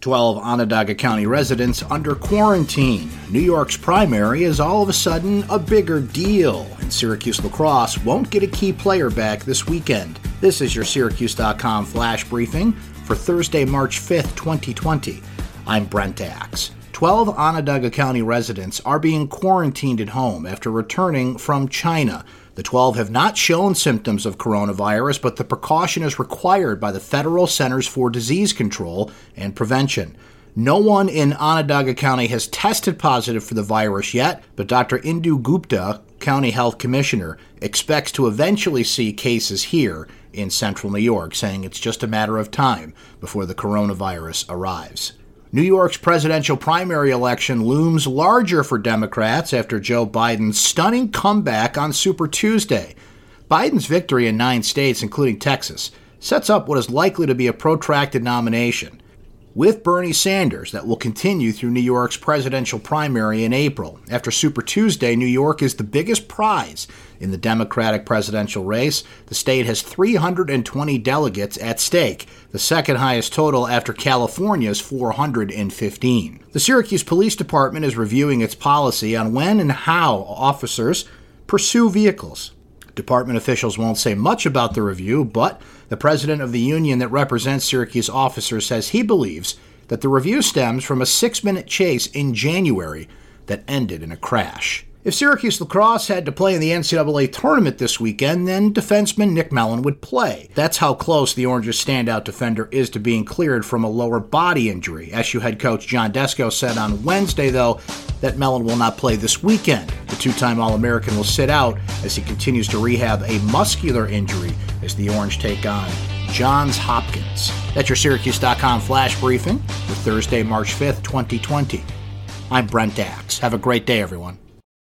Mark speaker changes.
Speaker 1: 12 Onondaga County residents under quarantine. New York's primary is all of a sudden a bigger deal, and Syracuse lacrosse won't get a key player back this weekend. This is your Syracuse.com flash briefing for Thursday, March 5th, 2020. I'm Brent Axe. 12 Onondaga County residents are being quarantined at home after returning from China. The 12 have not shown symptoms of coronavirus, but the precaution is required by the Federal Centers for Disease Control and Prevention. No one in Onondaga County has tested positive for the virus yet, but Dr. Indu Gupta, County Health Commissioner, expects to eventually see cases here in central New York, saying it's just a matter of time before the coronavirus arrives. New York's presidential primary election looms larger for Democrats after Joe Biden's stunning comeback on Super Tuesday. Biden's victory in nine states, including Texas, sets up what is likely to be a protracted nomination with Bernie Sanders that will continue through New York's presidential primary in April. After Super Tuesday, New York is the biggest prize in the Democratic presidential race. The state has 320 delegates at stake, the second highest total after California's 415. The Syracuse Police Department is reviewing its policy on when and how officers pursue vehicles. Department officials won't say much about the review, but the president of the union that represents Syracuse officers says he believes that the review stems from a six minute chase in January that ended in a crash. If Syracuse lacrosse had to play in the NCAA tournament this weekend, then defenseman Nick Mellon would play. That's how close the Orange's standout defender is to being cleared from a lower body injury. SU head coach John Desko said on Wednesday, though, that Mellon will not play this weekend. The two time All American will sit out as he continues to rehab a muscular injury as the Orange take on Johns Hopkins. That's your Syracuse.com flash briefing for Thursday, March 5th, 2020. I'm Brent Axe. Have a great day, everyone.